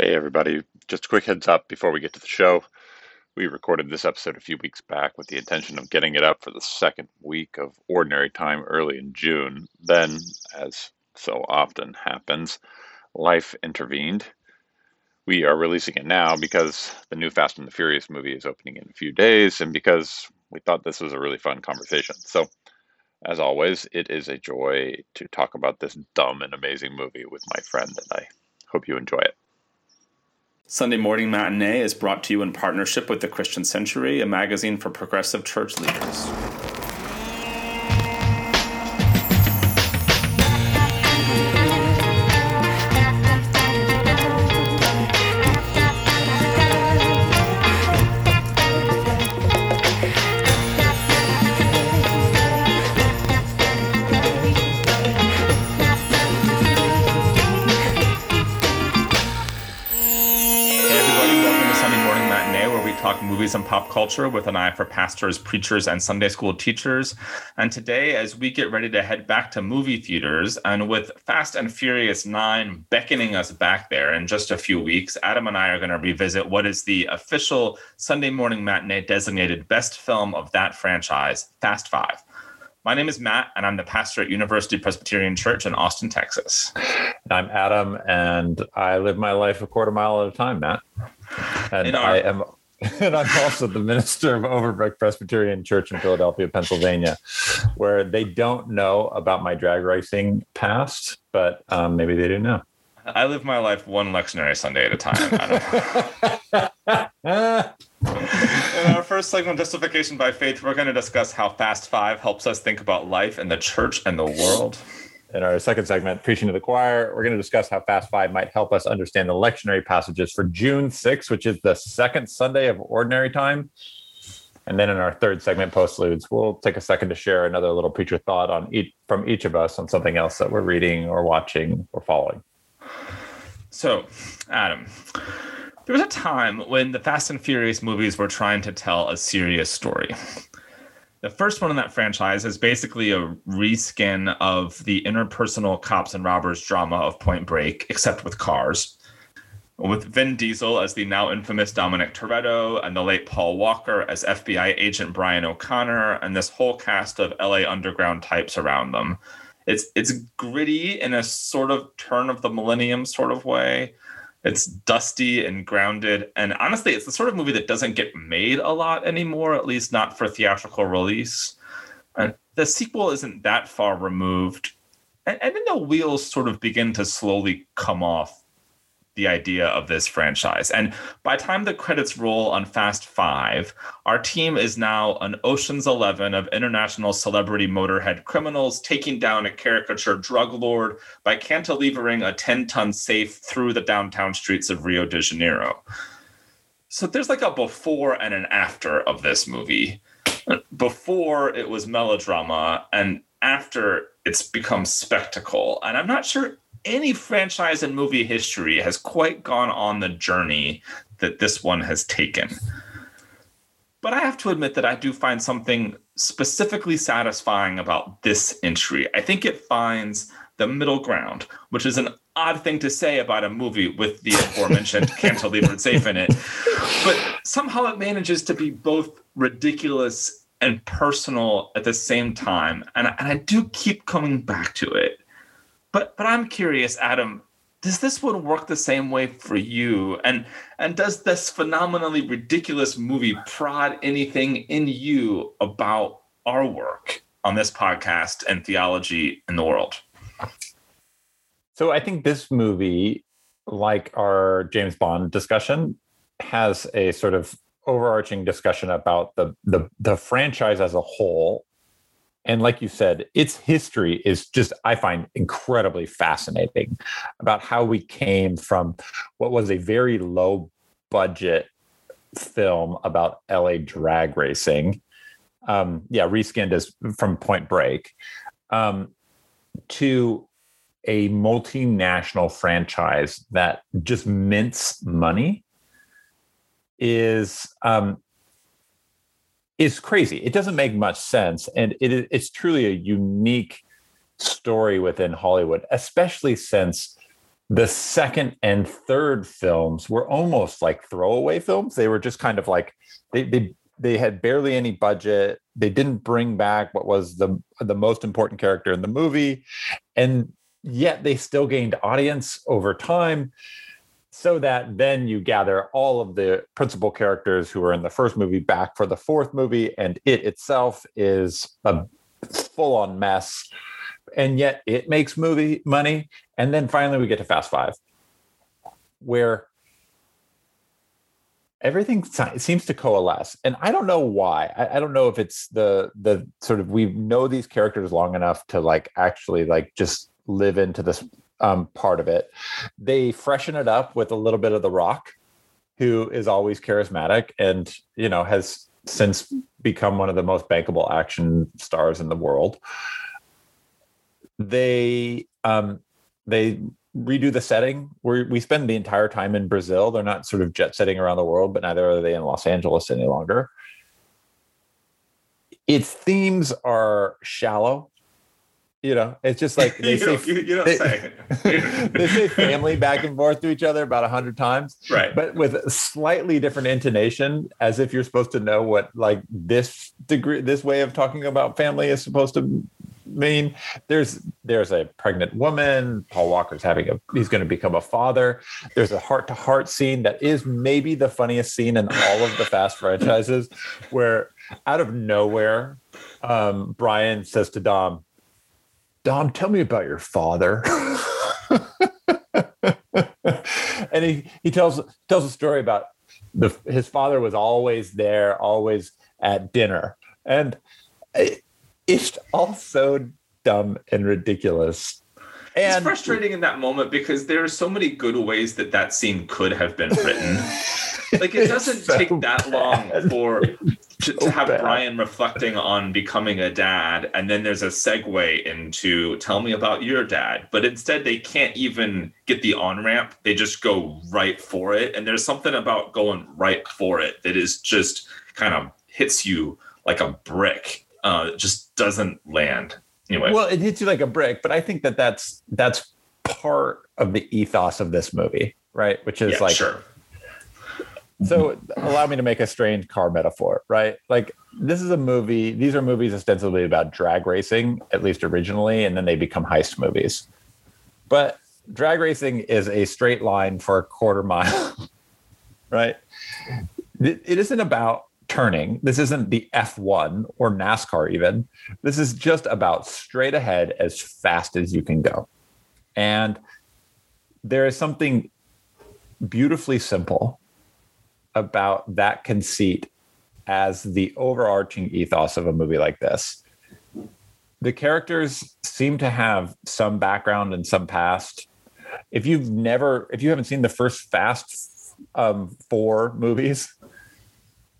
Hey, everybody. Just a quick heads up before we get to the show. We recorded this episode a few weeks back with the intention of getting it up for the second week of ordinary time early in June. Then, as so often happens, life intervened. We are releasing it now because the new Fast and the Furious movie is opening in a few days and because we thought this was a really fun conversation. So, as always, it is a joy to talk about this dumb and amazing movie with my friend, and I hope you enjoy it. Sunday Morning Matinee is brought to you in partnership with the Christian Century, a magazine for progressive church leaders. Culture with an eye for pastors, preachers, and Sunday school teachers. And today, as we get ready to head back to movie theaters, and with Fast and Furious 9 beckoning us back there in just a few weeks, Adam and I are going to revisit what is the official Sunday morning matinee designated best film of that franchise, Fast Five. My name is Matt, and I'm the pastor at University Presbyterian Church in Austin, Texas. I'm Adam, and I live my life a quarter mile at a time, Matt. And our, I am and I'm also the minister of Overbrook Presbyterian Church in Philadelphia, Pennsylvania, where they don't know about my drag racing past, but um, maybe they do know. I live my life one lectionary Sunday at a time. In our first segment, Justification by Faith, we're going to discuss how Fast Five helps us think about life and the church and the world in our second segment, Preaching to the Choir, we're going to discuss how Fast Five might help us understand the lectionary passages for June 6th, which is the second Sunday of Ordinary Time. And then in our third segment, Postludes, we'll take a second to share another little preacher thought on each from each of us on something else that we're reading or watching or following. So, Adam, there was a time when the Fast and Furious movies were trying to tell a serious story. The first one in that franchise is basically a reskin of the interpersonal cops and robbers drama of Point Break, except with cars. With Vin Diesel as the now infamous Dominic Toretto and the late Paul Walker as FBI agent Brian O'Connor, and this whole cast of LA Underground types around them. It's it's gritty in a sort of turn of the millennium sort of way. It's dusty and grounded. And honestly, it's the sort of movie that doesn't get made a lot anymore, at least not for theatrical release. And the sequel isn't that far removed. And, and then the wheels sort of begin to slowly come off the idea of this franchise. And by time the credits roll on Fast Five, our team is now an Ocean's Eleven of international celebrity motorhead criminals taking down a caricature drug lord by cantilevering a 10 ton safe through the downtown streets of Rio de Janeiro. So there's like a before and an after of this movie. Before it was melodrama, and after it's become spectacle. And I'm not sure any franchise in movie history has quite gone on the journey that this one has taken. But I have to admit that I do find something specifically satisfying about this entry. I think it finds the middle ground, which is an odd thing to say about a movie with the aforementioned cantilevered safe in it. But somehow it manages to be both ridiculous and personal at the same time. And, and I do keep coming back to it. But but I'm curious, Adam, does this one work the same way for you? And and does this phenomenally ridiculous movie prod anything in you about our work on this podcast and theology in the world? So I think this movie, like our James Bond discussion, has a sort of overarching discussion about the the, the franchise as a whole and like you said, its history is just, I find incredibly fascinating about how we came from what was a very low budget film about LA drag racing. Um, yeah, reskinned as from Point Break um, to a multinational franchise that just mints money is um, is crazy. It doesn't make much sense, and it, it's truly a unique story within Hollywood, especially since the second and third films were almost like throwaway films. They were just kind of like they they they had barely any budget. They didn't bring back what was the the most important character in the movie, and yet they still gained audience over time. So that then you gather all of the principal characters who are in the first movie back for the fourth movie, and it itself is a full on mess and yet it makes movie money. And then finally we get to Fast Five, where everything seems to coalesce. And I don't know why. I, I, don't know if it's the the sort of we know these characters long enough to like actually like just live into this um, part of it. They freshen it up with a little bit of The Rock, who is always charismatic and you know has since become one of the most bankable action stars in the world they um, they redo the setting. We we spend the entire time in Brazil. They're not sort of jet setting around the world, but neither are they in Los Angeles any longer. Its themes are shallow. You know, it's just like they say, you, you don't they, say. they say family back and forth to each other about a hundred times, right? But with a slightly different intonation, as if you're supposed to know what like this degree, this way of talking about family is supposed to mean there's there's a pregnant woman paul walker's having a he's going to become a father there's a heart to heart scene that is maybe the funniest scene in all of the fast franchises where out of nowhere um, brian says to dom dom tell me about your father and he he tells tells a story about the his father was always there always at dinner and it, it's all so dumb and ridiculous. And it's frustrating in that moment because there are so many good ways that that scene could have been written. like it doesn't so take that bad. long for to, to have bad. Brian reflecting on becoming a dad, and then there's a segue into tell me about your dad. But instead, they can't even get the on ramp; they just go right for it. And there's something about going right for it that is just kind of hits you like a brick uh, just doesn't land. Anyway, well, it hits you like a brick, but I think that that's that's part of the ethos of this movie, right? Which is yeah, like sure. So allow me to make a strange car metaphor, right? Like this is a movie. These are movies ostensibly about drag racing, at least originally, and then they become heist movies. But drag racing is a straight line for a quarter mile, right? It isn't about turning. This isn't the F1 or NASCAR, even. This is just about straight ahead as fast as you can go. And there is something beautifully simple about that conceit as the overarching ethos of a movie like this. The characters seem to have some background and some past. If you've never, if you haven't seen the first Fast um, four movies,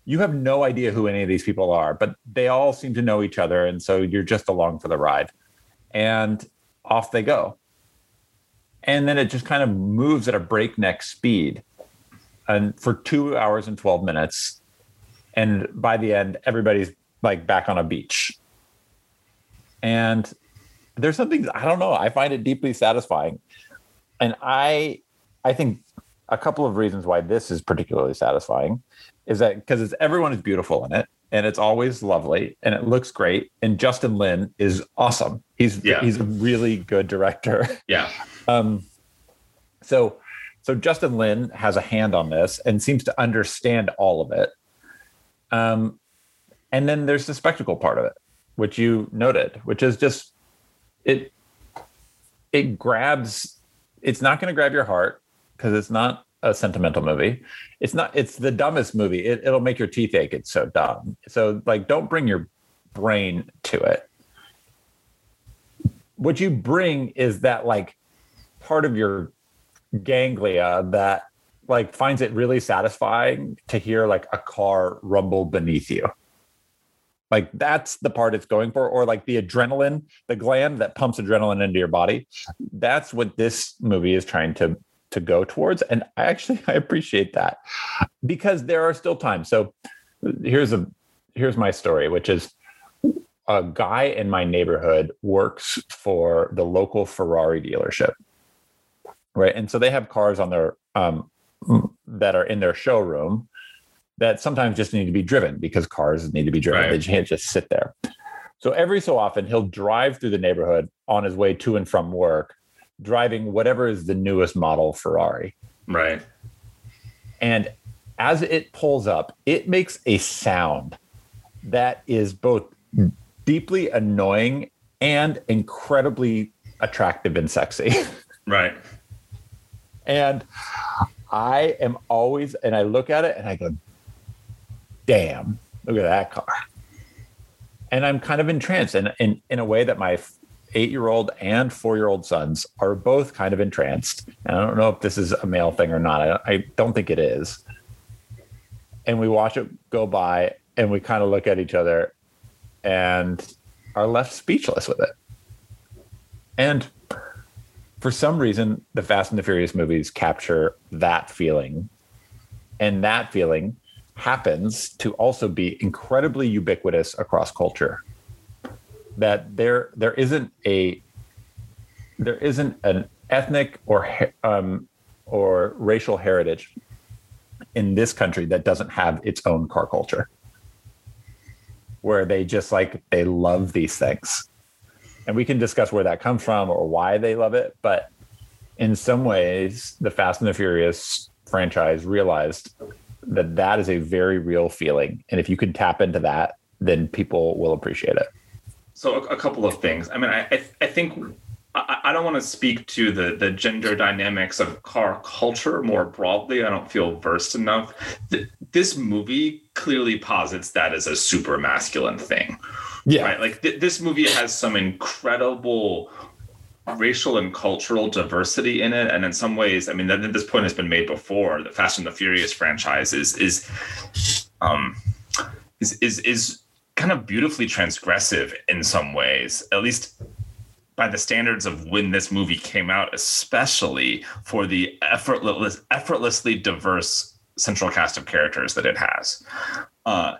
you have no idea who any of these people are, but they all seem to know each other. And so you're just along for the ride. And off they go. And then it just kind of moves at a breakneck speed and for two hours and 12 minutes. And by the end, everybody's like back on a beach. And there's something, I don't know, I find it deeply satisfying. And I, I think a couple of reasons why this is particularly satisfying is that because it's everyone is beautiful in it and it's always lovely and it looks great and justin lin is awesome he's yeah. he's a really good director yeah um so so justin lin has a hand on this and seems to understand all of it um and then there's the spectacle part of it which you noted which is just it it grabs it's not going to grab your heart because it's not a sentimental movie. It's not. It's the dumbest movie. It, it'll make your teeth ache. It's so dumb. So like, don't bring your brain to it. What you bring is that like part of your ganglia that like finds it really satisfying to hear like a car rumble beneath you. Like that's the part it's going for, or like the adrenaline, the gland that pumps adrenaline into your body. That's what this movie is trying to to go towards and I actually i appreciate that because there are still times so here's a here's my story which is a guy in my neighborhood works for the local ferrari dealership right? And so they have cars on their um, that are in their showroom that sometimes just need to be driven because cars need to be driven. Right. They can't just sit there. So every so often he'll drive through the neighborhood on his way to and from work, driving whatever is the newest model Ferrari. Right. And as it pulls up, it makes a sound that is both deeply annoying and incredibly attractive and sexy. Right. And I am always, and I look at it and I go, damn, look at that car. And I'm kind of entranced and in, in a way that my eight year old and four year old sons are both kind of entranced. And I don't know if this is a male thing or not. I, I don't think it is. And we watch it go by and we kind of look at each other and are left speechless with it. And for some reason, the Fast and the Furious movies capture that feeling. And that feeling happens to also be incredibly ubiquitous across culture. That there there isn't a there isn't an ethnic or um, or racial heritage in this country that doesn't have its own car culture where they just like they love these things and we can discuss where that comes from or why they love it but in some ways the fast and the furious franchise realized that that is a very real feeling and if you can tap into that then people will appreciate it So a, a couple of things. I mean, I I, I think I, I don't want to speak to the the gender dynamics of car culture more broadly. I don't feel versed enough. Th- this movie clearly posits that as a super masculine thing, yeah. right? Like th- this movie has some incredible racial and cultural diversity in it and in some ways i mean this point has been made before. The fast and the furious franchise is is um is is, is kind of beautifully transgressive in some ways at least by the standards of when this movie came out especially for the effortless effortlessly diverse central cast of characters that it has. Uh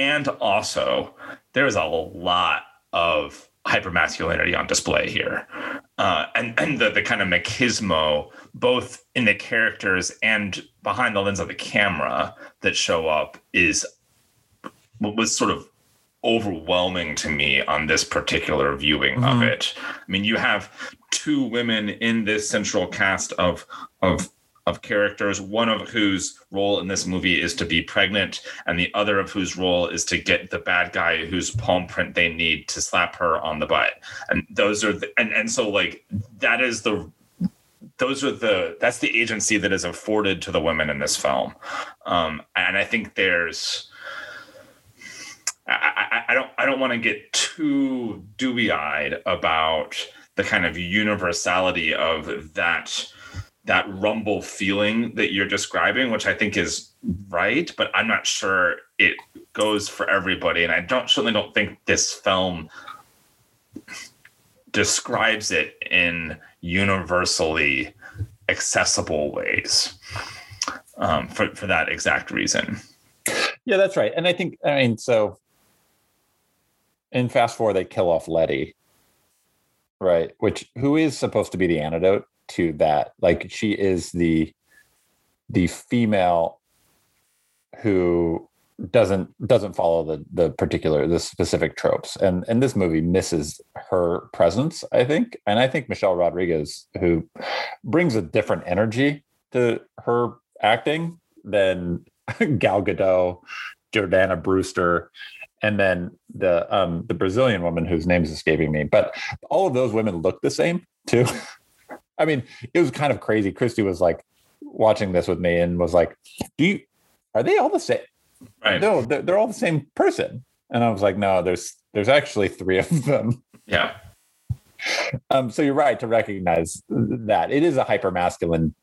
and also there is a lot of hypermasculinity on display here uh, and and the, the kind of machismo both in the characters and behind the lens of the camera that show up is what was sort of overwhelming to me on this particular viewing of Mhm. it i mean you have two women in this central cast of of of characters, one of whose role in this movie is to be pregnant, and the other of whose role is to get the bad guy whose palm print they need to slap her on the butt. And those are the, and and so like that is the those are the that's the agency that is afforded to the women in this film. Um, and I think there's I, I, I don't I don't want to get too dewy eyed about the kind of universality of that that rumble feeling that you're describing, which I think is right, but I'm not sure it goes for everybody. And I don't certainly don't think this film describes it in universally accessible ways um, for, for that exact reason. Yeah, that's right. And I think, I mean, so in Fast Four, they kill off Letty, right? Which who is supposed to be the antidote to that? Like she is the the female who doesn't doesn't follow the the particular the specific tropes. And and this movie misses her presence i think. And i think michelle rodriguez who brings a different energy to her acting than gal gadot jordana brewster and then the um the brazilian woman whose name is escaping me. But all of those women look the same too i mean it was kind of crazy. Christy was like watching this with me and was like do you are they all the same Right. no they're, they're all the same person. And i was like no there's there's actually three of them. Yeah. um so you're right to recognize that. It is a hyper masculine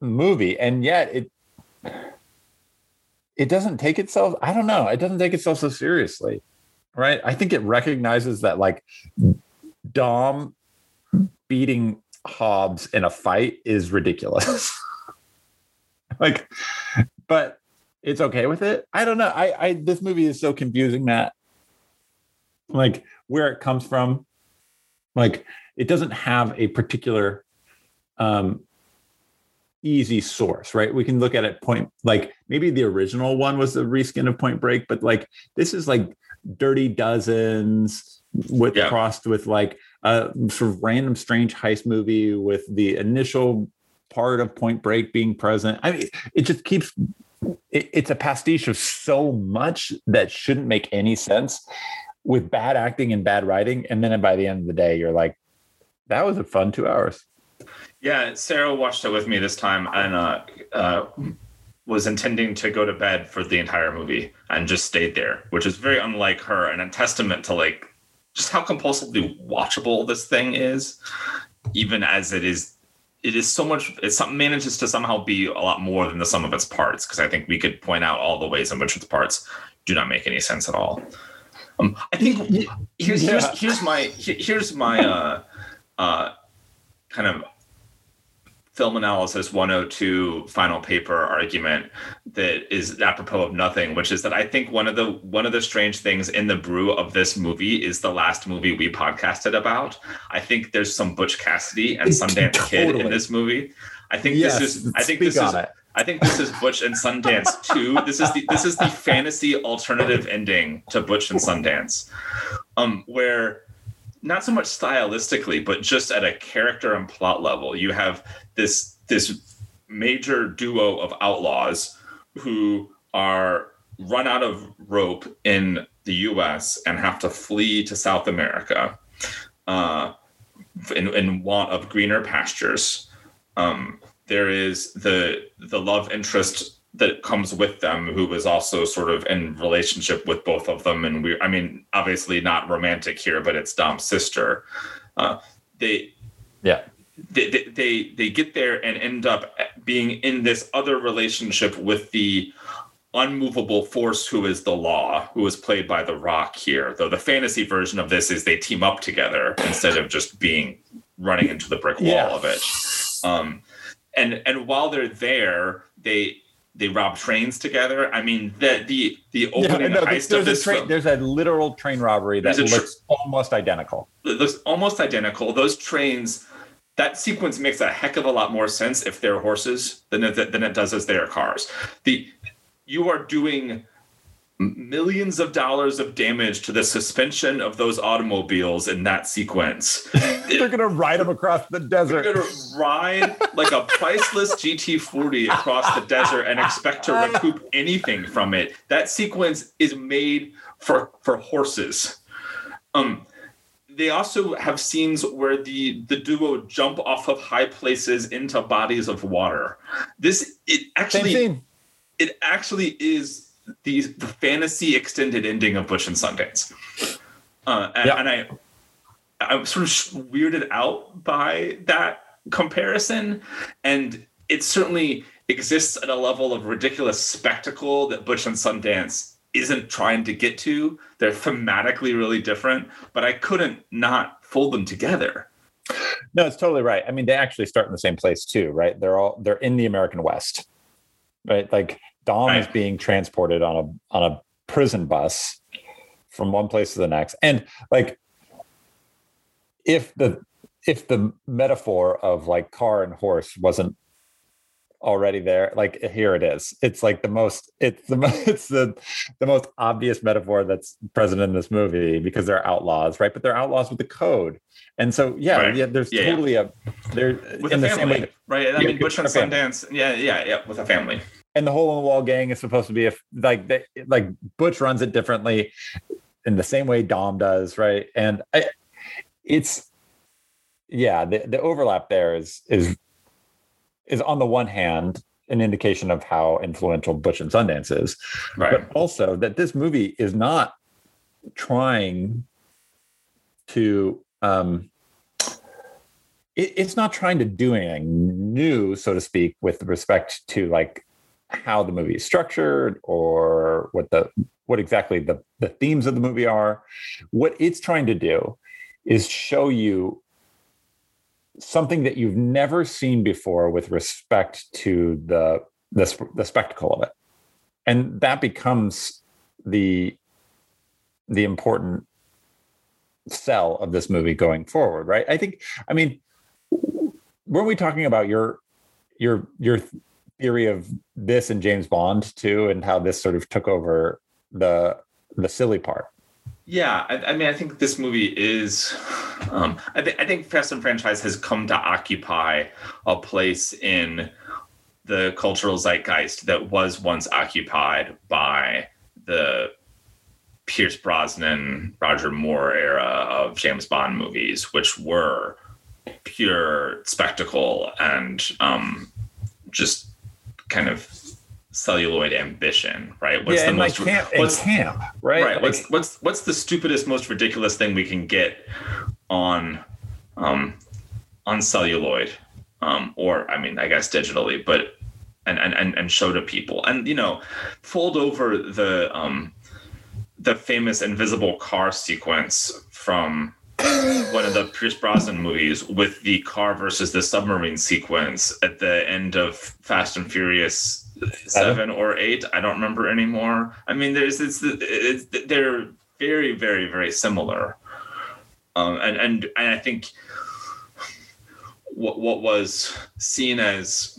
movie and yet it it doesn't take itself i don't know it doesn't take itself so seriously right? I think it recognizes that like dom beating hobbs in a fight is ridiculous like but it's okay with it i don't know i i this movie is so confusing matt like where it comes from like it doesn't have a particular um, easy source, right? We can look at it point like maybe the original one was the reskin of Point Break, but like this is like Dirty Dozens with Yeah. crossed with like a sort of random strange heist movie with the initial part of Point Break being present. I mean, it just keeps. It, it's a pastiche of so much that shouldn't make any sense with bad acting and bad writing, and then by the end of the day, you're like, "That was a fun two hours." Yeah, Sarah watched it with me this time and uh, uh, was intending to go to bed for the entire movie and just stayed there, which is very unlike her and a testament to like just how compulsively watchable this thing is, even as it is. It is so much. It some, manages to somehow be a lot more than the sum of its parts. Because I think we could point out all the ways in which its parts do not make any sense at all. Um, I think here's here's, here's my here's my uh, uh, kind of film analysis 102 final paper argument that is apropos of nothing which is that i think one of the one of the strange things in the brew of this movie is the last movie we podcasted about i think there's some butch cassidy and sundance kid in this movie i think Yes, this is i think this is it. I think this is Butch and Sundance 2. This is the this is the fantasy alternative ending to Butch and Sundance. Um, where not so much stylistically, but just at a character and plot level, you have this this major duo of outlaws who are run out of rope in the US and have to flee to South America uh, in, in want of greener pastures. Um, there is the the love interest that comes with them who is also sort of in relationship with both of them and we i mean obviously not romantic here but it's dom's sister uh, they Yeah. they, they they they get there and end up being in this other relationship with the unmovable force who is the law who is played by the rock here though the fantasy version of this is they team up together instead of just being running into the brick wall Yeah. of it um and and while they're there they they rob trains together i mean the the the opening no, heist there's, of a train, film- there's a literal train robbery that There's a tr- looks almost identical. it looks almost identical. Those trains, that sequence makes a heck of a lot more sense if they're horses than it, than it does as they are cars. The you are doing millions of dollars of damage to the suspension of those automobiles in that sequence. They're gonna ride them across the desert. You're gonna ride like a priceless GT40 across the desert and expect to recoup anything from it. That sequence is made for for horses. Um, they also have scenes where the the duo jump off of high places into bodies of water. This it actually it actually is the, the fantasy extended ending of Butch and Sundance. Uh, and, Yeah. and I, I'm sort of weirded out by that comparison. And it certainly exists at a level of ridiculous spectacle that Butch and Sundance isn't trying to get to. They're thematically really different, but I couldn't not fold them together. No, it's totally right. I mean, they actually start in the same place too, right? They're all they're in the American West, right? Like Dom is being transported on a on a prison bus from one place to the next, and like if the if the metaphor of like car and horse wasn't already there like here it is it's like the most it's the it's the the most obvious metaphor that's present in this movie because they're outlaws right but they're outlaws with the code and so yeah Right. yeah there's Yeah, yeah. totally a they're With in a the family, same way right? I Yeah, mean, Butch and. Sundance, yeah, yeah, yeah, with a family. And the hole in the wall gang is supposed to be a like they, like Butch runs it differently in the same way Dom does, right? And I, it's yeah, the, the overlap there is is is on the one hand an indication of how influential Butch and Sundance is, Right. but also that this movie is not trying to um it, it's not trying to do anything new so to speak with respect to like how the movie is structured or what the what exactly the the themes of the movie are. What it's trying to do is show you something that you've never seen before with respect to the the, the spectacle of it. And that becomes the the important cell of this movie going forward right? I think i mean weren't we talking about your your your theory of this and James Bond too, and how this sort of took over the the silly part? Yeah, I, I mean, I think this movie is. Um, I, th- I think Fast and franchise has come to occupy a place in the cultural zeitgeist that was once occupied by the Pierce Brosnan, Roger Moore era of James Bond movies, which were pure spectacle and um, just kind of celluloid ambition, right? What's yeah, the most like camp, what's camp, right? Right. Like, what's what's what's the stupidest, most ridiculous thing we can get on um on celluloid? Um, or I mean, I guess digitally, but and and and show to people. And you know, fold over the um the famous invisible car sequence from one of the Pierce Brosnan movies with the car versus the submarine sequence at the end of Fast and Furious seven or eight. I don't remember anymore. I mean, there's it's, it's they're very very very similar, um, and and and I think what what was seen as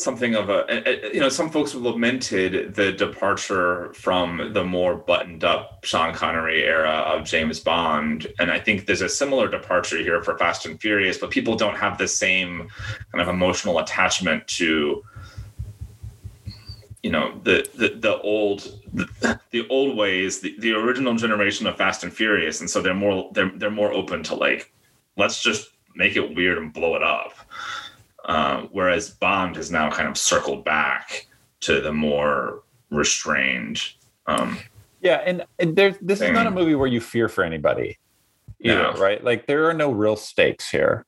something of a you know some folks lamented the departure from the more buttoned up Sean Connery era of James Bond. And I think there's a similar departure here for Fast and Furious but people don't have the same kind of emotional attachment to you know the the, the old the, the old ways the, the original generation of Fast and Furious. And so they're more they're they're more open to like let's just make it weird and blow it up uh, whereas Bond has now kind of circled back to the more restrained. Um, yeah, and, and there's this thing. is not a movie where you fear for anybody, either, no. right? Like there are no real stakes here.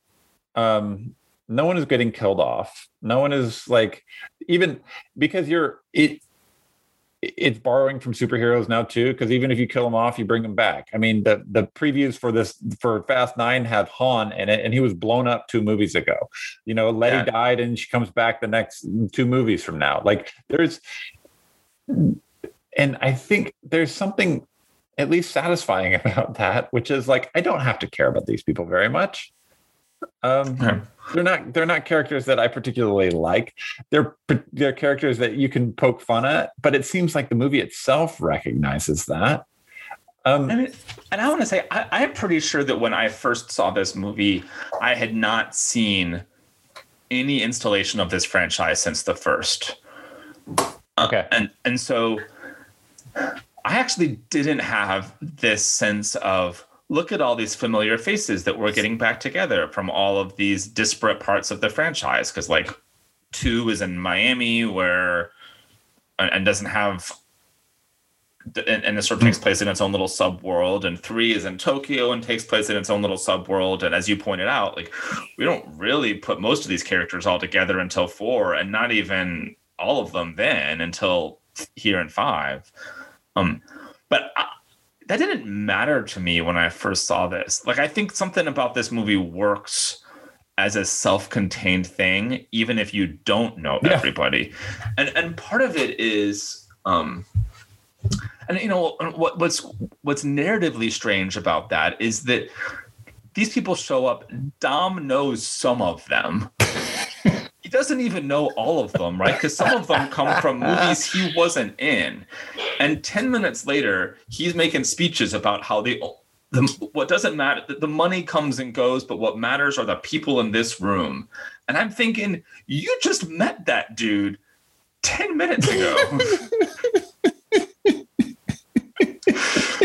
Um, no one is getting killed off. No one is like even because you're it it's borrowing from superheroes now too because even if you kill them off you bring them back. I mean the the previews for this for fast nine have han in it and he was blown up two movies ago. You know letty yeah. died and she comes back the next two movies from now. Like there's and i think there's something at least satisfying about that which is like i don't have to care about these people very much um, yeah. They're not they're not characters that I particularly like. They're they're characters that you can poke fun at, but it seems like the movie itself recognizes that. Um, I mean, and I want to say I, I'm pretty sure that when I first saw this movie, I had not seen any installation of this franchise since the first. Okay, uh, and and so I actually didn't have this sense of look at all these familiar faces that we're getting back together from all of these disparate parts of the franchise. Because like two is in Miami, where and doesn't have and, and it sort of takes place in its own little sub world and three is in tokyo and takes place in its own little sub world and as you pointed out like we don't really put most of these characters all together until four and not even all of them then until here in five um but I, that didn't matter to me when I first saw this. Like I think something about this movie works as a self-contained thing, even if you don't know yeah. everybody. And and part of it is um and you know what what's what's narratively strange about that is that these people show up dom knows some of them doesn't even know all of them, right? Because some of them come from movies he wasn't in. And 10 minutes later, he's making speeches about how the, what doesn't matter the money comes and goes but what matters are the people in this room and i'm thinking you just met that dude 10 minutes ago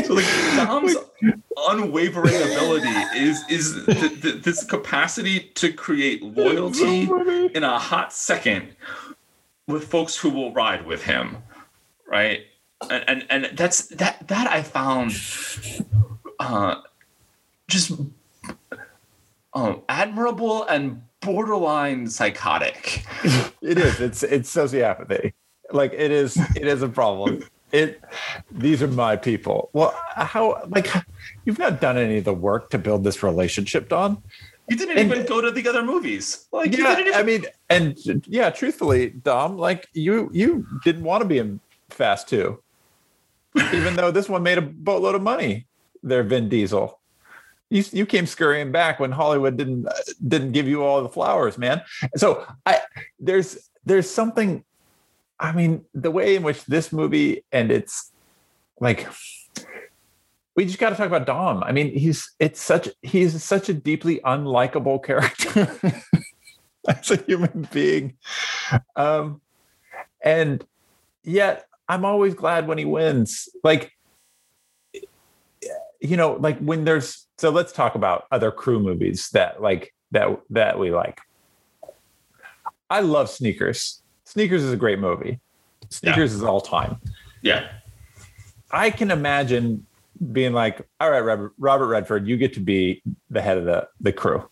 so like Dom's unwavering ability is is th- th- this capacity to create loyalty so in a hot second with folks who will ride with him, right? And and, and that's that that I found uh, just um, admirable and borderline psychotic. it is. It's it's sociopathy. Like it is. It is a problem it these are my people well how like you've not done any of the work to build this relationship don you didn't and, even go to the other movies like yeah even... i mean and yeah truthfully dom like you you didn't want to be in fast two even though this one made a boatload of money there vin diesel You, you came scurrying back when Hollywood didn't uh, didn't give you all the flowers, man. So I there's there's something. I mean, the way in which this movie and it's like we just got to talk about Dom. I mean, he's it's such he's such a deeply unlikable character as a human being, um, and yet I'm always glad when he wins. Like, you know, like when there's so let's talk about other crew movies that like that that we like. I love Sneakers. Sneakers is a great movie. Sneakers yeah. is all time. Yeah. I can imagine being like, all right, Robert, Robert Redford, you get to be the head of the, the crew.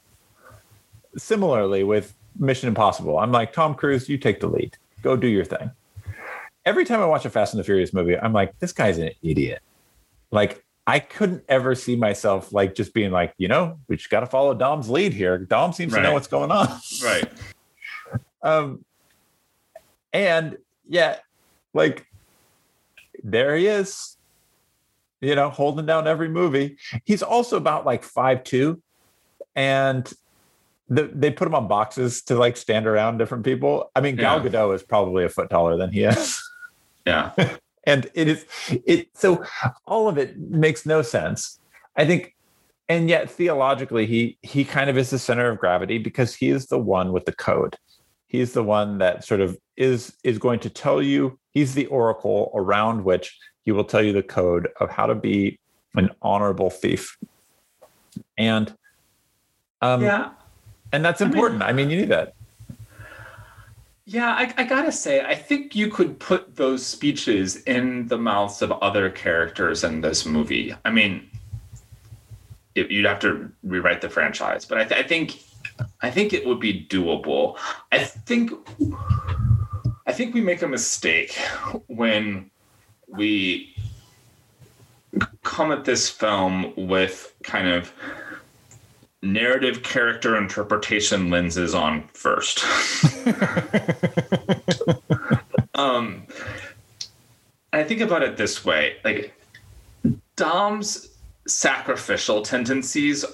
Similarly with Mission Impossible, I'm like, Tom Cruise, you take the lead. Go do your thing. Every time I watch a Fast and the Furious movie, I'm like, this guy's an idiot. Like, I couldn't ever see myself like just being like, you know, we just got to follow Dom's lead here. Dom seems right. to know what's going on. Right. um, and yeah, like there he is, you know, holding down every movie. He's also about like five two, and the, they put him on boxes to like stand around different people. I mean, Gal yeah. Gadot is probably a foot taller than he is. Yeah. and it is it so all of it makes no sense. I think and yet theologically he he kind of is the center of gravity because he is the one with the code. He's the one that sort of is is going to tell you he's the oracle around which he will tell you the code of how to be an honorable thief. And um yeah. and that's important. I mean, I mean you need that. Yeah, I, I, gotta say, I think you could put those speeches in the mouths of other characters in this movie. I mean, it, you'd have to rewrite the franchise, but I, th- I, think, I think it would be doable. I think, I think we make a mistake when we come at this film with kind of narrative character interpretation lenses on first. um, I think about it this way like, Dom's sacrificial tendencies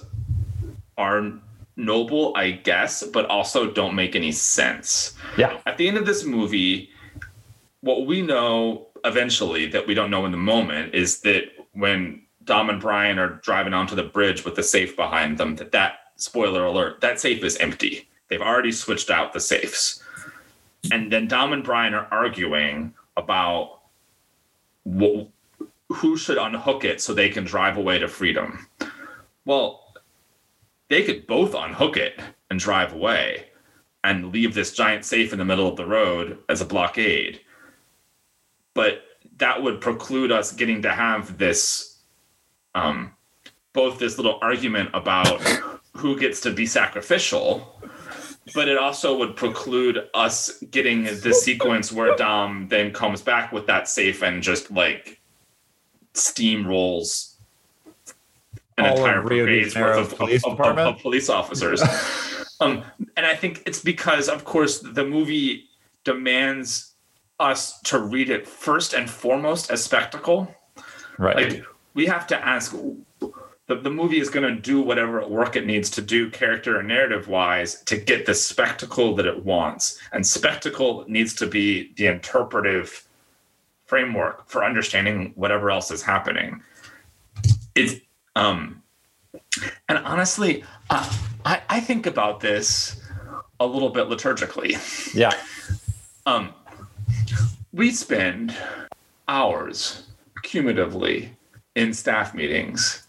are noble, I guess, but also don't make any sense. Yeah. At the end of this movie, what we know eventually that we don't know in the moment is that when Dom and Brian are driving onto the bridge with the safe behind them, that that spoiler alert, that safe is empty. They've already switched out the safes. And then Dom and Brian are arguing about wh- who should unhook it so they can drive away to freedom. Well, they could both unhook it and drive away and leave this giant safe in the middle of the road as a blockade. But that would preclude us getting to have this um, both this little argument about who gets to be sacrificial, but it also would preclude us getting the sequence where Dom then comes back with that safe and just like steamrolls an All entire brigade's worth of police, of, of, of police officers. um, and I think it's because, of course, the movie demands us to read it first and foremost as spectacle. Right. Like we have to ask the, the movie is going to do whatever work it needs to do character and narrative wise to get the spectacle that it wants and spectacle needs to be the interpretive framework for understanding whatever else is happening um and honestly uh, I, I think about this a little bit liturgically yeah um we spend hours cumulatively in staff meetings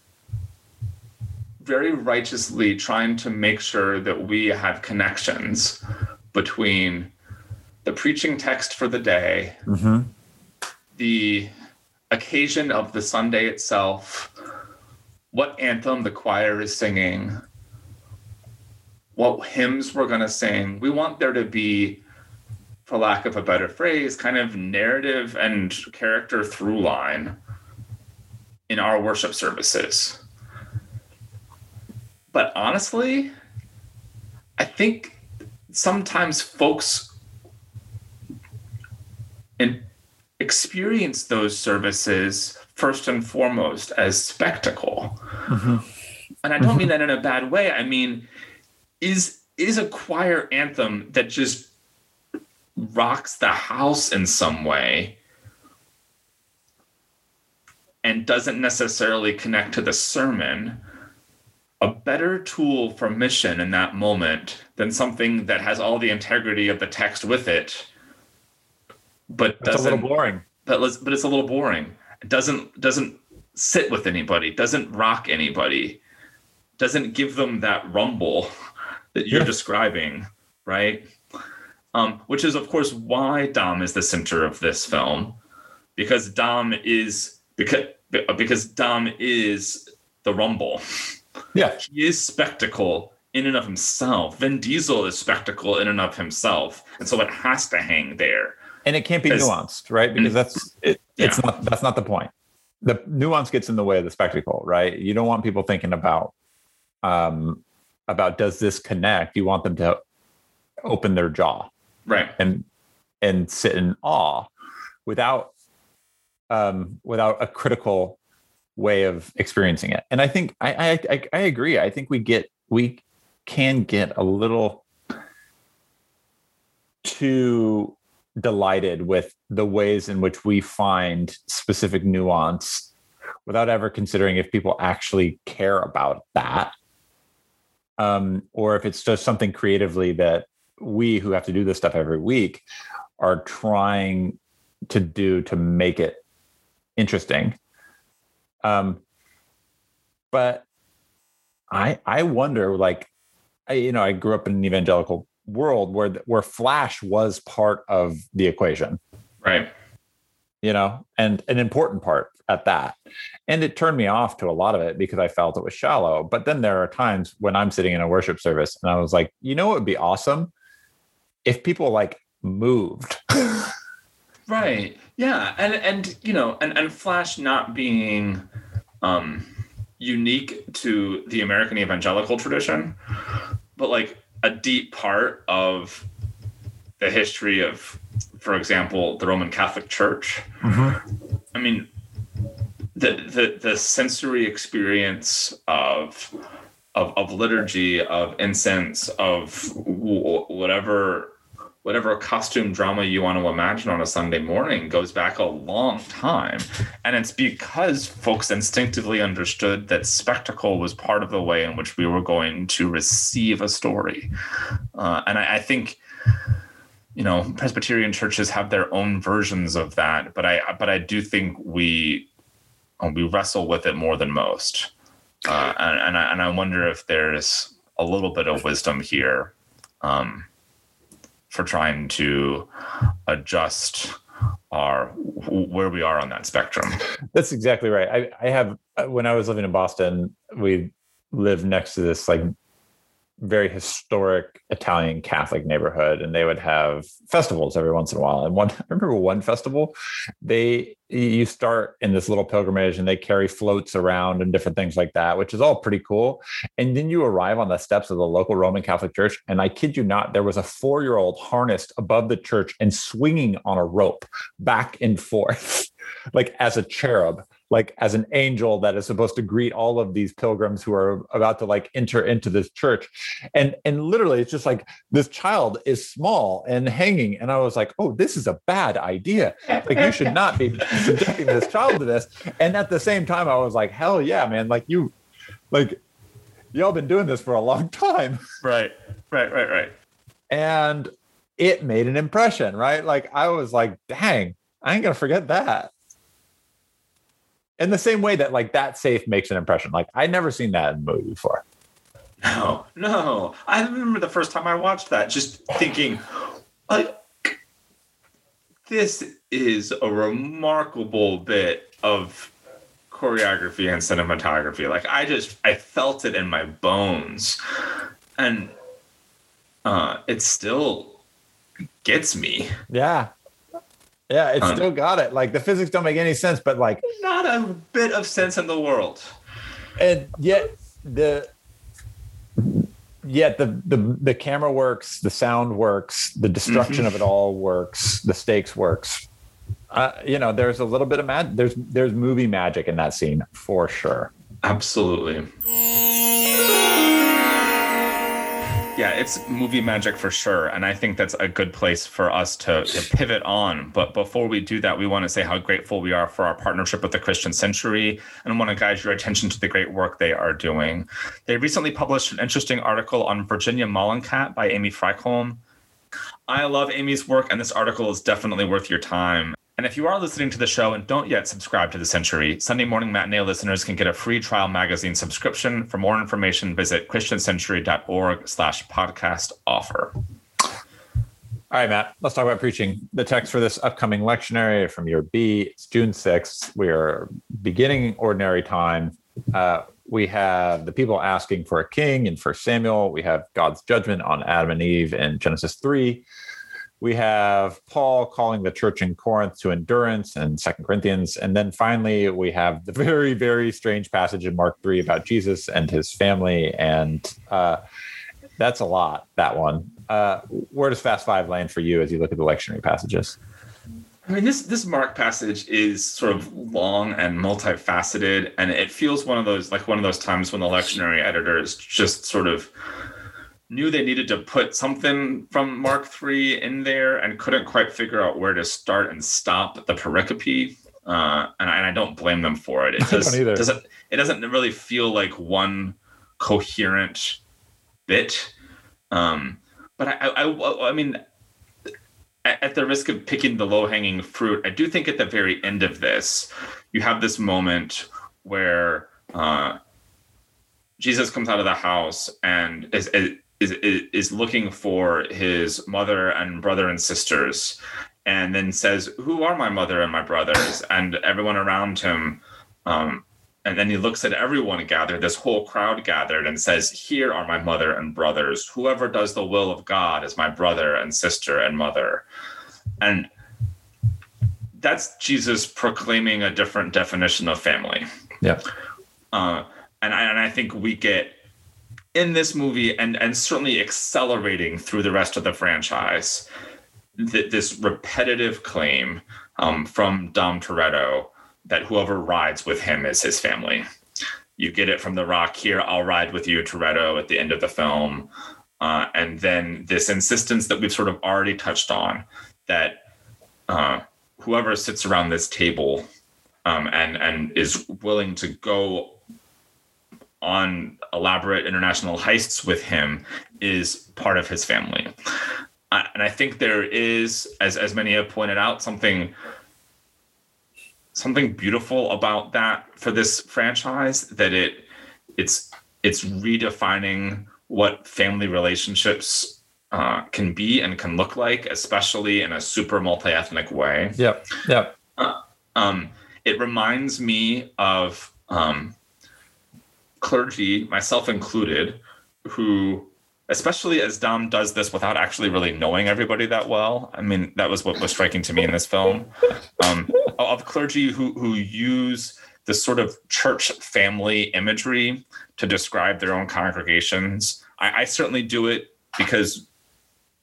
very righteously trying to make sure that we have connections between the preaching text for the day, mm-hmm. the occasion of the Sunday itself, what anthem the choir is singing, what hymns we're going to sing. We want there to be, for lack of a better phrase, kind of narrative and character through line in our worship services. But honestly, I think sometimes folks and experience those services first and foremost as spectacle. Mm-hmm. and I don't mean that in a bad way. I mean, is is a choir anthem that just rocks the house in some way and doesn't necessarily connect to the sermon a better tool for mission in that moment than something that has all the integrity of the text with it but It's a doesn't little boring. but, but it's a little boring doesn't doesn't sit with anybody doesn't rock anybody doesn't give them that rumble that you're Yeah. describing right? Um, which is of course why dom is the center of this film because dom is because because dom is the rumble. Yeah. he is spectacle in and of himself. Vin diesel is spectacle in and of himself. And so it has to hang there and it can't be nuanced, right? Because that's it, it's not that's not the point. The nuance gets in the way of the spectacle, right? You don't want people thinking about um about does this connect? You want them to open their jaw right and and sit in awe without um without a critical way of experiencing it. And I think I I I, I agree. I think we get we can get a little too delighted with the ways in which we find specific nuance without ever considering if people actually care about that. Um, or if it's just something creatively that we who have to do this stuff every week are trying to do to make it interesting. Um, but i i wonder like I, you know i grew up in an evangelical world where where flash was part of the equation. Right. You know and an important part at that. And it turned me off to a lot of it because i felt it was shallow. But then there are times when i'm sitting in a worship service and i was like you know what would be awesome? If people like moved. Right. Yeah. And and you know, and, and Flash not being um unique to the American evangelical tradition, but like a deep part of the history of, for example, the Roman Catholic Church. Mm-hmm. I mean, the the the sensory experience of of, of liturgy, of incense, of w- whatever whatever costume drama you want to imagine on a Sunday morning goes back a long time. And it's because folks instinctively understood that spectacle was part of the way in which we were going to receive a story. Uh, and I, I think you know presbyterian churches have their own versions of that but i but i do think we uh, we wrestle with it more than most uh, and, and, I, and i wonder if there's a little bit of wisdom here um, for trying to adjust our where we are on that spectrum That's exactly right. I, I have when I was living in Boston, we lived next to this like very historic Italian Catholic neighborhood, and they would have festivals every once in a while. And one, I remember one festival, they you start in this little pilgrimage, and they carry floats around and different things like that, which is all pretty cool. And then you arrive on the steps of the local Roman Catholic Church, and I kid you not, there was a four year old harnessed above the church and swinging on a rope back and forth, like as a cherub like as an angel that is supposed to greet all of these pilgrims who are about to like enter into this church. And and literally it's just like this child is small and hanging. And i was like oh this is a bad idea. Like you should not be subjecting this child to this. And at the same time i was like hell yeah man. Like you like y'all been doing this for a long time. Right. Right right right. And it made an impression right? Like i was like dang i ain't gonna forget that in the same way that like that safe makes an impression like i'd never seen that in a movie before No, no. I remember the first time I watched that, just thinking, like, this is a remarkable bit of choreography and cinematography. Like, I just, I felt it in my bones, and uh, it still gets me. yeah yeah it's still got it. Like the physics don't make any sense but like Not a bit of sense in the world. and yet the yet the the the camera works the sound works the destruction of it all works the stakes works. Uh, you know there's a little bit of mag there's there's movie magic in that scene for sure. Absolutely. Yeah, it's movie magic for sure. And I think that's a good place for us to, to pivot on. But before we do that, we want to say how grateful we are for our partnership with the Christian Century and want to guide your attention to the great work they are doing. They recently published an interesting article on Virginia Mollenkott by Amy Frykholm. I love Amy's work, and this article is definitely worth your time. And if you are listening to the show and don't yet subscribe to The Century, Sunday Morning Matinee listeners can get a free trial magazine subscription. For more information, visit christiancentury.org slash podcast offer. All right, Matt, let's talk about preaching. The text for this upcoming lectionary from year B, it's June 6th. We are beginning ordinary time. Uh, we have the people asking for a king in First Samuel. We have God's judgment on Adam and Eve in Genesis 3 we have Paul calling the church in Corinth to endurance in Second Corinthians. And then finally, we have the very, very strange passage in Mark 3 about Jesus and his family. And uh, that's a lot, that one. Uh, where does Fast Five land for you as you look at the lectionary passages? I mean, this this Mark passage is sort of long and multifaceted, and it feels one of those like one of those times when the lectionary editors just sort of knew they needed to put something from Mark III in there and couldn't quite figure out where to start and stop the pericope. Uh, and, I, and, I, don't blame them for it. It just doesn't. It doesn't really feel like one coherent bit. Um, but I, I, I mean, at the risk of picking the low hanging fruit, I do think at the very end of this, you have this moment where uh, Jesus comes out of the house and is, is is, is looking for his mother and brother and sisters and then says who are my mother and my brothers? And everyone around him um, and then he looks at everyone gathered this whole crowd gathered and says here are my mother and brothers. Whoever does the will of god is my brother and sister and mother. And that's jesus proclaiming a different definition of family. Yeah. Uh, and, I, and i think we get in this movie and and certainly accelerating through the rest of the franchise th- this repetitive claim um, from Dom Toretto that whoever rides with him is his family. You get it from The Rock here. I'll ride with you, Toretto, at the end of the film. Uh, and then this insistence that we've sort of already touched on that uh, whoever sits around this table um, and and is willing to go on elaborate international heists with him is part of his family. and I think there is, as as many have pointed out, something something beautiful about that for this franchise that it it's it's redefining what family relationships uh, can be and can look like, especially in a super multi-ethnic way. Yep. Yep. Uh, um, it reminds me of um, clergy, myself included, who, especially as Dom does this without actually really knowing everybody that well. I mean, that was what was striking to me in this film. Um, of clergy who who use this sort of church family imagery to describe their own congregations. I, I certainly do it because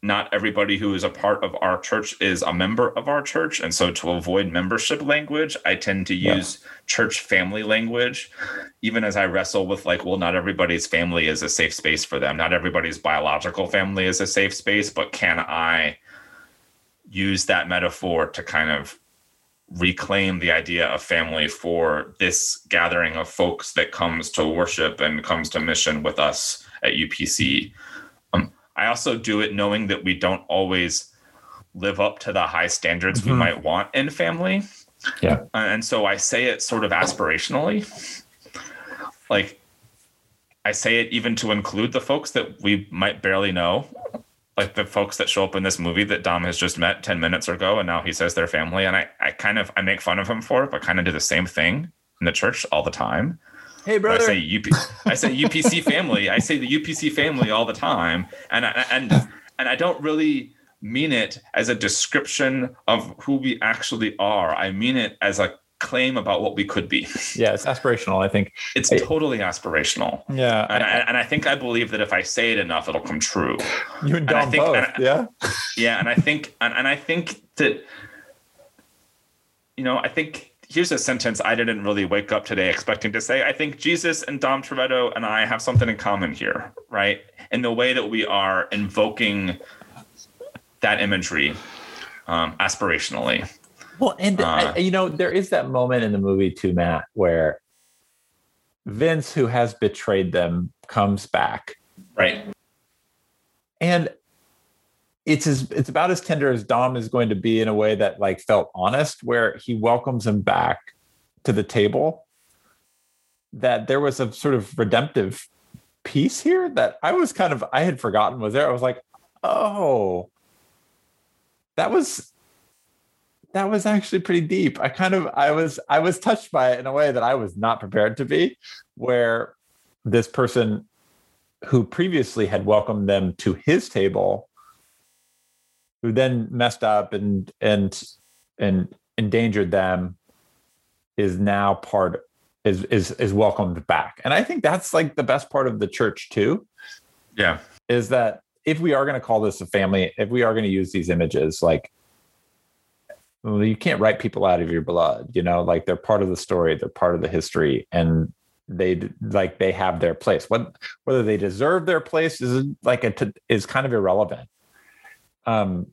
not everybody who is a part of our church is a member of our church. And so to avoid membership language, I tend to use yeah. church family language, even as I wrestle with like, well, not everybody's family is a safe space for them. Not everybody's biological family is a safe space, but can I use that metaphor to kind of reclaim the idea of family for this gathering of folks that comes to worship and comes to mission with us at UPC? I also do it knowing that we don't always live up to the high standards mm-hmm. we might want in family. Yeah. And so I say it sort of aspirationally. Like I say it even to include the folks that we might barely know, like the folks that show up in this movie that Dom has just met 10 minutes ago and now he says they're family and I I kind of I make fun of him for it, but kind of do the same thing in the church all the time. Hey, brother. I say UP, I say UPC family. I say the UPC family all the time, and and and I don't really mean it as a description of who we actually are. I mean it as a claim about what we could be. Yeah, it's aspirational. I think it's totally aspirational. Yeah, and I, and I, think I believe that if I say it enough, it'll come true. You and Dom think, both. And yeah, yeah, and I think and, and I think that you know I think here's a sentence I didn't really wake up today expecting to say. I think Jesus and Dom Toretto and I have something in common here, right? In the way that we are invoking that imagery um, aspirationally. Well, and uh, you know, there is that moment in the movie too, Matt, where Vince, who has betrayed them, comes back. Right. And it's as it's about as tender as Dom is going to be in a way that like felt honest, where he welcomes him back to the table. That there was a sort of redemptive piece here that I was kind of I had forgotten was there. I was like, oh, that was that was actually pretty deep. I kind of I was I was touched by it in a way that I was not prepared to be, where this person who previously had welcomed them to his table who then messed up and and and endangered them is now part is is is welcomed back. And i think that's like the best part of the church too. Yeah. Is that if we are going to call this a family if we are going to use these images like well, you can't write people out of your blood you know? Like they're part of the story they're part of the history and they like they have their place. What whether they deserve their place is like a is kind of irrelevant um,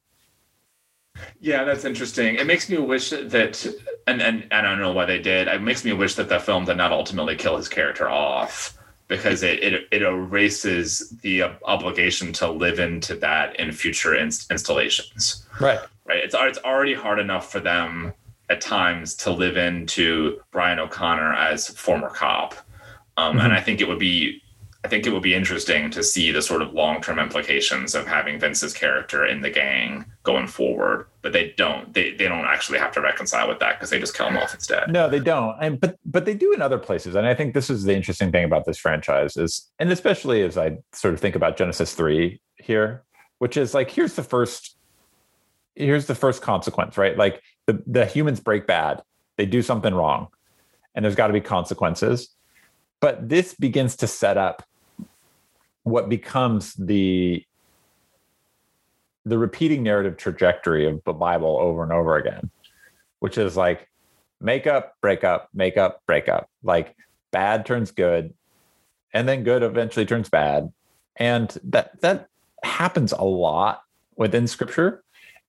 yeah, that's interesting. It makes me wish that, and, and, and I don't know why they did. It makes me wish that the film did not ultimately kill his character off because it it, it erases the obligation to live into that in future inst- installations. Right. Right. It's it's already hard enough for them at times to live into Brian O'Connor as former cop, um, mm-hmm. and I think it would be I think it would be interesting to see the sort of long term implications of having Vince's character in the gang going forward. But they don't. They they don't actually have to reconcile with that because they just kill him off instead. No, they don't. And but but they do in other places. And I think this is the interesting thing about this franchise is, and especially as I sort of think about Genesis three here, which is like here's the first here's the first consequence, right? Like the the humans break bad, they do something wrong, and there's got to be consequences. But this begins to set up what becomes the the repeating narrative trajectory of the Bible over and over again, which is like make up, break up, make up, break up. Like bad turns good, and then good eventually turns bad. And that that happens a lot within scripture.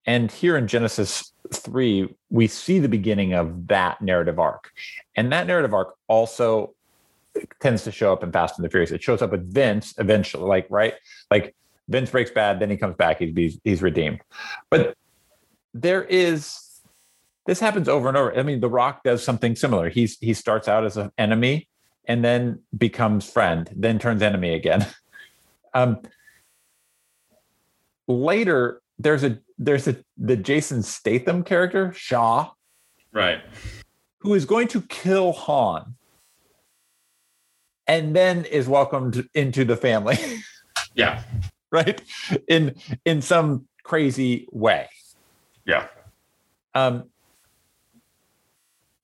And here in Genesis 3, we see the beginning of that narrative arc. And that narrative arc also tends to show up in Fast and the Furious. It shows up with Vince eventually, like right, like Vince breaks bad, then he comes back, he's he's redeemed. But there is this happens over and over. I mean, The Rock does something similar. He's he starts out as an enemy and then becomes friend, then turns enemy again. um, later, there's a there's a the Jason Statham character Shaw, right, who is going to kill Han and then is welcomed into the family. yeah. right? In in some crazy way. Yeah. Um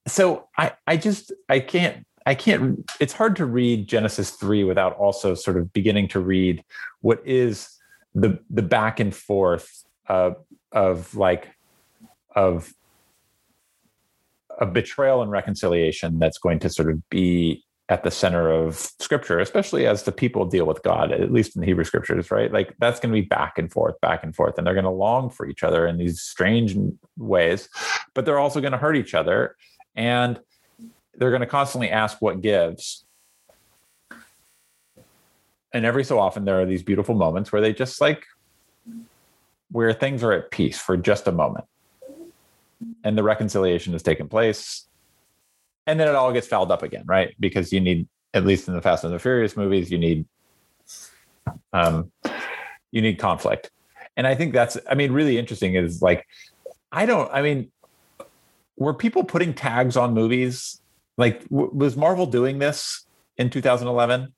so I I just I can't I can't it's hard to read Genesis 3 without also sort of beginning to read what is the the back and forth uh, of like of a betrayal and reconciliation that's going to sort of be at the center of scripture, especially as the people deal with God, at least in the Hebrew scriptures, right? Like that's going to be back and forth, back and forth. And they're going to long for each other in these strange ways, but they're also going to hurt each other. And they're going to constantly ask what gives. And every so often, there are these beautiful moments where they just like, where things are at peace for just a moment. And the reconciliation has taken place and then it all gets fouled up again, right? Because you need, at least in the Fast and the Furious movies, you need, um, you need conflict, and I think that's, I mean, really interesting is like, I don't, I mean, were people putting tags on movies? Like, w- was Marvel doing this in 2011?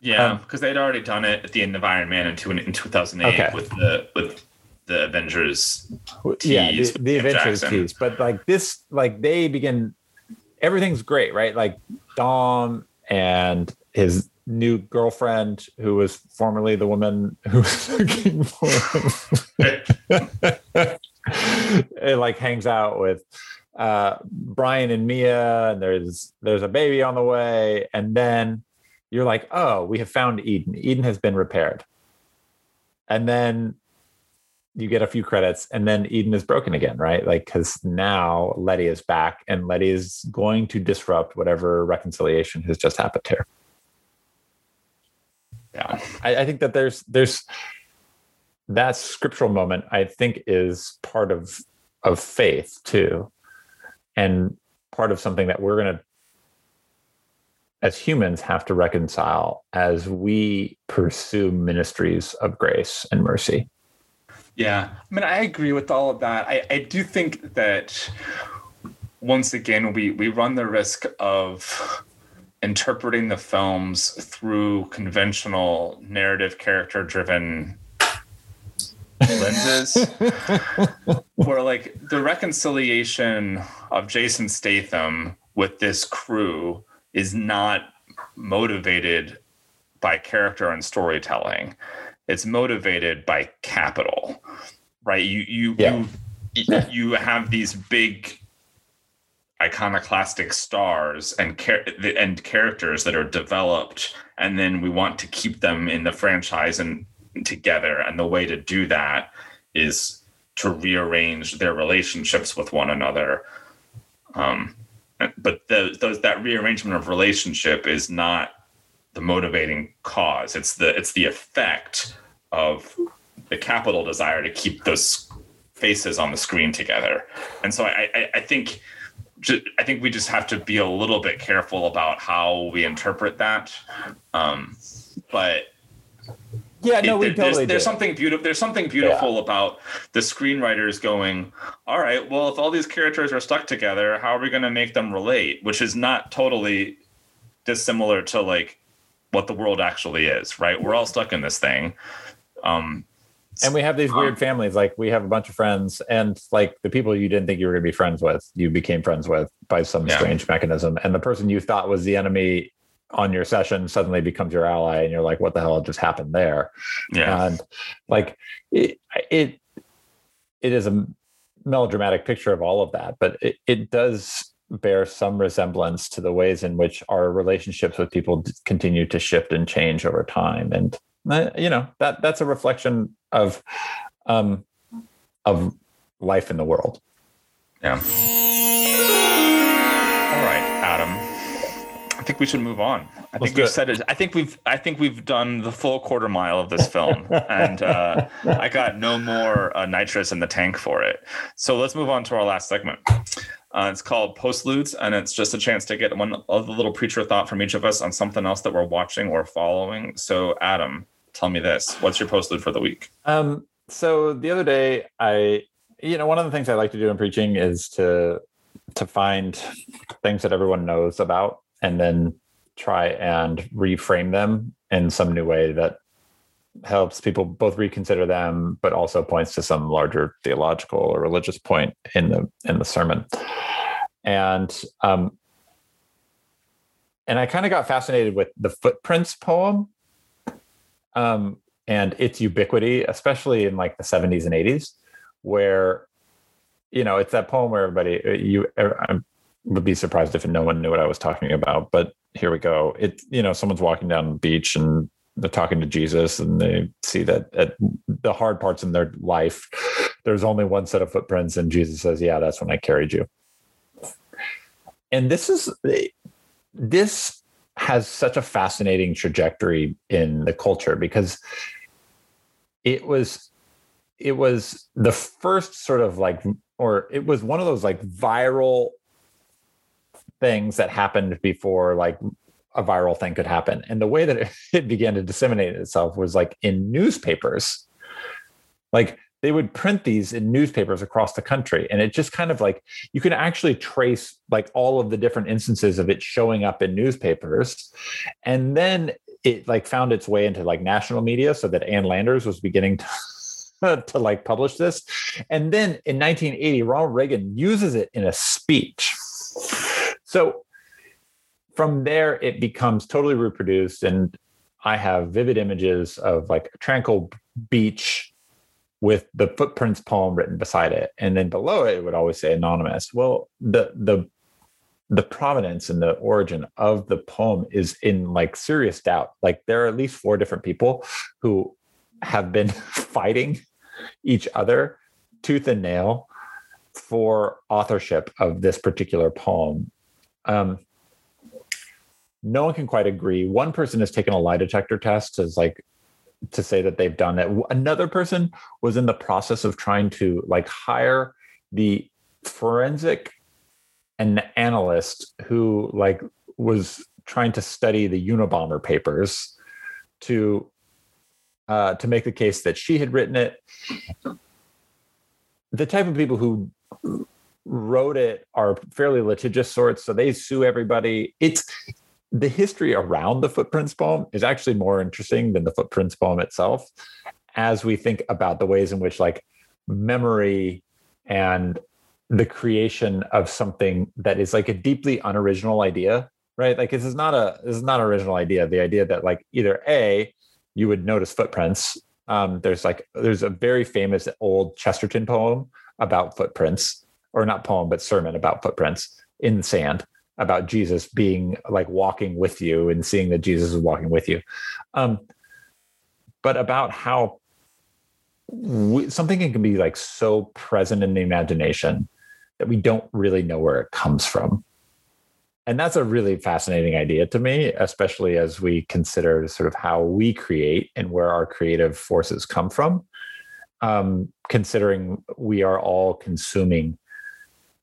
Yeah, because um, they'd already done it at the end of Iron Man in, two, in 2008 okay. with the with the Avengers. Tease, yeah, the, the Avengers tease, but like this, like they begin everything's great, right? Like Dom and his new girlfriend, who was formerly the woman who was looking for him, it like hangs out with uh, Brian and Mia, and there's there's a baby on the way, and then you're like, oh, we have found Eden. Eden has been repaired, and then you get a few credits, and then Eden is broken again, right? Like because now Letty is back, and Letty is going to disrupt whatever reconciliation has just happened here. Yeah, I, I think that there's there's that scriptural moment. I think is part of of faith too and part of something that we're going to as humans have to reconcile as we pursue ministries of grace and mercy yeah. I mean i agree with all of that. I, I do think that once again we we run the risk of interpreting the films through conventional narrative character driven lenses. Where like the reconciliation of Jason Statham with this crew is not motivated by character and storytelling. It's motivated by capital. Right? You you yeah. you you have these big iconoclastic stars and char- and characters that are developed and then we want to keep them in the franchise and together. And the way to do that is to rearrange their relationships with one another. Um, but the, those, that rearrangement of relationship is not the motivating cause. It's the it's the effect of the capital desire to keep those faces on the screen together. And so I, I, I think I think we just have to be a little bit careful about how we interpret that. Um, but yeah, no, we totally. There's, there's something beautiful. There's something beautiful yeah. about the screenwriters going, "All right, well, if all these characters are stuck together, how are we going to make them relate?" Which is not totally dissimilar to like what the world actually is, right? We're all stuck in this thing. Um, and we have these weird families. Like we have a bunch of friends, and like the people you didn't think you were going to be friends with, you became friends with by some yeah. strange mechanism. And the person you thought was the enemy on your session suddenly becomes your ally and you're like what the hell just happened there yeah and like it it, it is a melodramatic picture of all of that but it, it does bear some resemblance to the ways in which our relationships with people continue to shift and change over time and you know that that's a reflection of um of life in the world yeah all right adam I think we should move on. I Let's think we've said it. I think we've I think we've done the full quarter mile of this film, and uh, I got no more uh, nitrous in the tank for it. So let's move on to our last segment. Uh, it's called Postludes, and it's just a chance to get one of the little preacher thought from each of us on something else that we're watching or following. So, Adam, tell me this: What's your postlude for the week? Um, so the other day, I, you know, one of the things I like to do in preaching is to to find things that everyone knows about and then try and reframe them in some new way that helps people both reconsider them but also points to some larger theological or religious point in the in the sermon and um and i kind of got fascinated with the footprints poem um and its ubiquity especially in like the 70s and 80s where you know it's that poem where everybody you i'm would be surprised if no one knew what I was talking about. But here we go. It you know someone's walking down the beach and they're talking to Jesus and they see that at the hard parts in their life, there's only one set of footprints, and Jesus says, "Yeah, that's when I carried you." And this is this has such a fascinating trajectory in the culture because it was it was the first sort of like or it was one of those like viral things that happened before like a viral thing could happen. And the way that it began to disseminate itself was like in newspapers. Like they would print these in newspapers across the country. And it just kind of like you can actually trace like all of the different instances of it showing up in newspapers. And then it like found its way into like national media so that Ann Landers was beginning to to like publish this. And then in 1980, Ronald Reagan uses it in a speech so from there, it becomes totally reproduced. And I have vivid images of like a tranquil beach with the footprints poem written beside it. And then below it it would always say anonymous. Well the the the provenance and the origin of the poem is in like serious doubt. Like there are at least four different people who have been fighting each other tooth and nail for authorship of this particular poem. Um, no one can quite agree. One person has taken a lie detector test as like to say that they've done that. Another person was in the process of trying to like hire the forensic and analyst who like was trying to study the Unabomber papers to uh, to make the case that she had written it. The type of people who wrote it are fairly litigious sorts, so they sue everybody. It's the history around the footprints poem is actually more interesting than the footprints poem itself as we think about the ways in which like memory and the creation of something that is like a deeply unoriginal idea right? Like this is not a this is not an original idea. The idea that like either a you would notice footprints um there's like there's a very famous old chesterton poem about footprints or not poem but sermon about footprints in the sand about Jesus being like walking with you and seeing that Jesus is walking with you. Um, but about how we, something can be like so present in the imagination that we don't really know where it comes from. And that's a really fascinating idea to me, especially as we consider sort of how we create and where our creative forces come from. Um, considering we are all consuming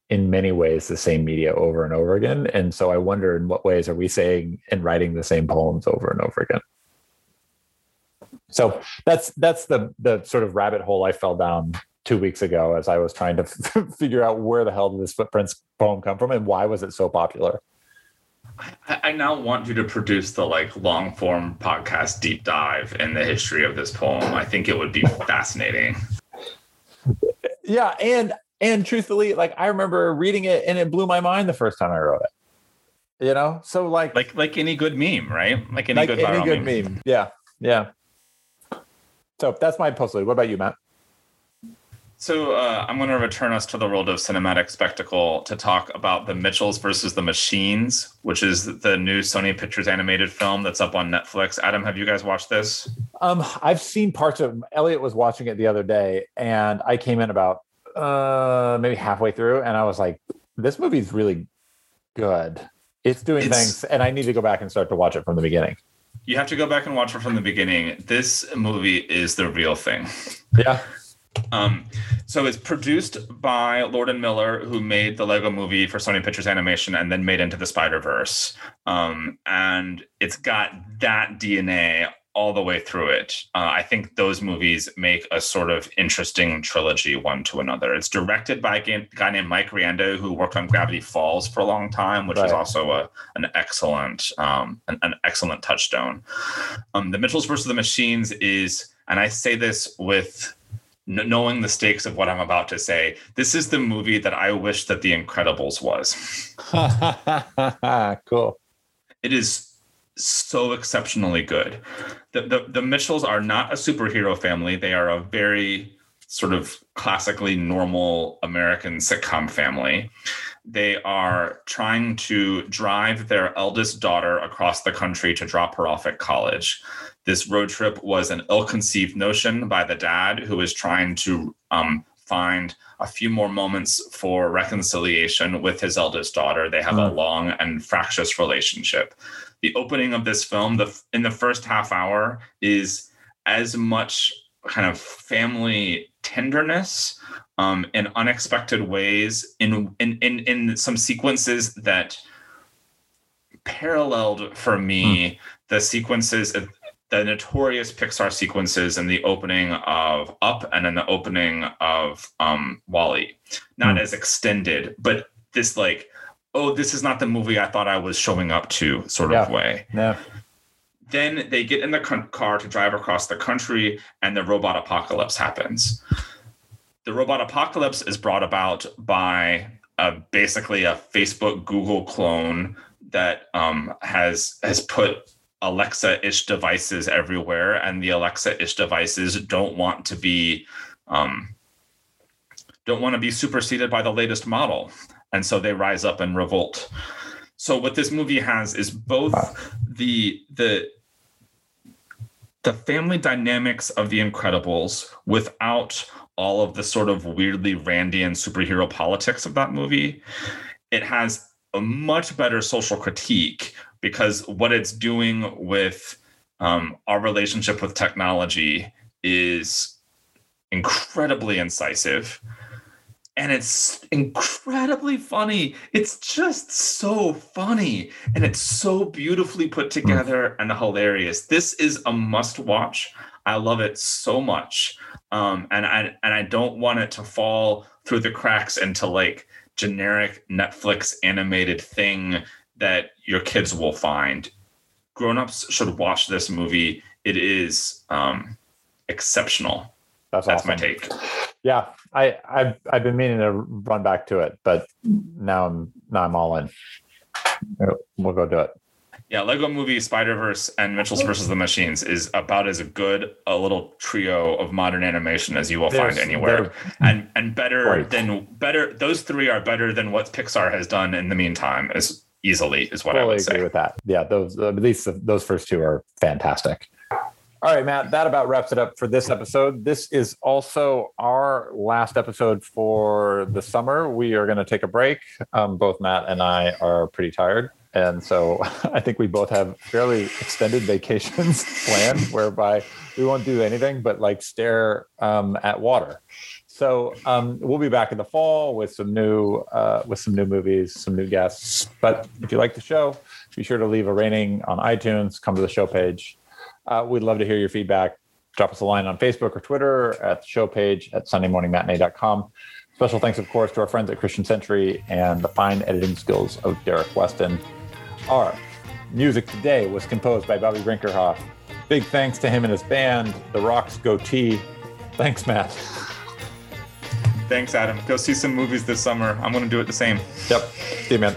in many ways the same media over and over again. And so I wonder in what ways are we saying and writing the same poems over and over again. So that's that's the the sort of rabbit hole I fell down two weeks ago as I was trying to f- figure out where the hell did this footprints poem come from and why was it so popular. I now want you to produce the like long form podcast deep dive in the history of this poem. I think it would be fascinating. Yeah, and and truthfully, like I remember reading it and it blew my mind the first time I wrote it. You know, so like like like any good meme, right? Like any like good any good meme. meme. Yeah, yeah. So that's my postlude. What about you, Matt? So uh, I'm going to return us to the world of cinematic spectacle to talk about the Mitchells versus the Machines, which is the new Sony Pictures animated film that's up on Netflix. Adam, have you guys watched this? Um, I've seen parts of. Elliot was watching it the other day, and I came in about uh maybe halfway through and i was like this movie's really good it's doing It's- things and i need to go back and start to watch it from the beginning You have to go back and watch it from the beginning. This movie is the real thing. yeah Um, so it's produced by Lord and Miller, who made the Lego Movie for Sony Pictures Animation and then made Into the Spider Verse. Um, and it's got that DNA all the way through it. Uh, I think those movies make a sort of interesting trilogy, one to another. It's directed by a guy named Mike Rianda, who worked on Gravity Falls for a long time, which is Right. also a an excellent um, an, an excellent touchstone. Um, the Mitchells versus the Machines is, and I say this with kn- knowing the stakes of what I'm about to say, this is the movie that I wish that The Incredibles was. cool It is so exceptionally good. The, the the Mitchells are not a superhero family. They are a very sort of classically normal American sitcom family. They are trying to drive their eldest daughter across the country to drop her off at college. This road trip was an ill-conceived notion by the dad who is trying to um, find a few more moments for reconciliation with his eldest daughter. They have a Mm. long and fractious relationship. The opening of this film, the in the first half hour, is as much kind of family tenderness um, in unexpected ways in, in in in some sequences that paralleled for me the sequences of the notorious Pixar sequences in the opening of Up and in the opening of um, WALL-E. Not Hmm. as extended, but this like, oh, this is not the movie I thought I was showing up to sort of way. yeah Then they get in the car to drive across the country, and the robot apocalypse happens. The robot apocalypse is brought about by uh, basically a Facebook Google clone that um, has has put Alexa-ish devices everywhere, and the Alexa-ish devices don't want to be um, don't want to be superseded by the latest model, and so they rise up and revolt. So what this movie has is both the the the family dynamics of the Incredibles without all of the sort of weirdly Randian superhero politics of that movie. It has a much better social critique because what it's doing with um, our relationship with technology is incredibly incisive and it's incredibly funny. It's just so funny and it's so beautifully put together and hilarious. This is a must watch. I love it so much. Um, and I and I don't want it to fall through the cracks into like generic Netflix animated thing that your kids will find. Grown-ups should watch this movie. It is um, exceptional. That's, That's awesome. my take. Yeah, I I've I've been meaning to run back to it, but now I'm now I'm all in. We'll go do it. Yeah, Lego Movie, Spider Verse, and Mitchell's versus the Machines is about as good a little trio of modern animation as you will find anywhere, and and better Great. than better. Those three are better than what Pixar has done in the meantime. Is easily is what I would agree say. with that. Yeah, those at least those first two are fantastic. All right, Matt, that about wraps it up for this episode. This is also our last episode for the summer. We are going to take a break. Um, both Matt and I are pretty tired. And so I think we both have fairly extended vacations planned whereby we won't do anything but like stare um, at water. So um, we'll be back in the fall with some new uh, with some new movies, some new guests. But if you like the show, be sure to leave a rating on iTunes. Come to the show page. Uh, we'd love to hear your feedback. Drop us a line on Facebook or Twitter at the show page at SundayMorningMatinee.com. Special thanks, of course, to our friends at Christian Century and the fine editing skills of Derek Weston. Our music today was composed by Bobby Brinkerhoff. Big thanks to him and his band, The Rocks Goatee. Thanks, Matt. Thanks, Adam. Go see some movies this summer. I'm going to do it the same. Yep. Man.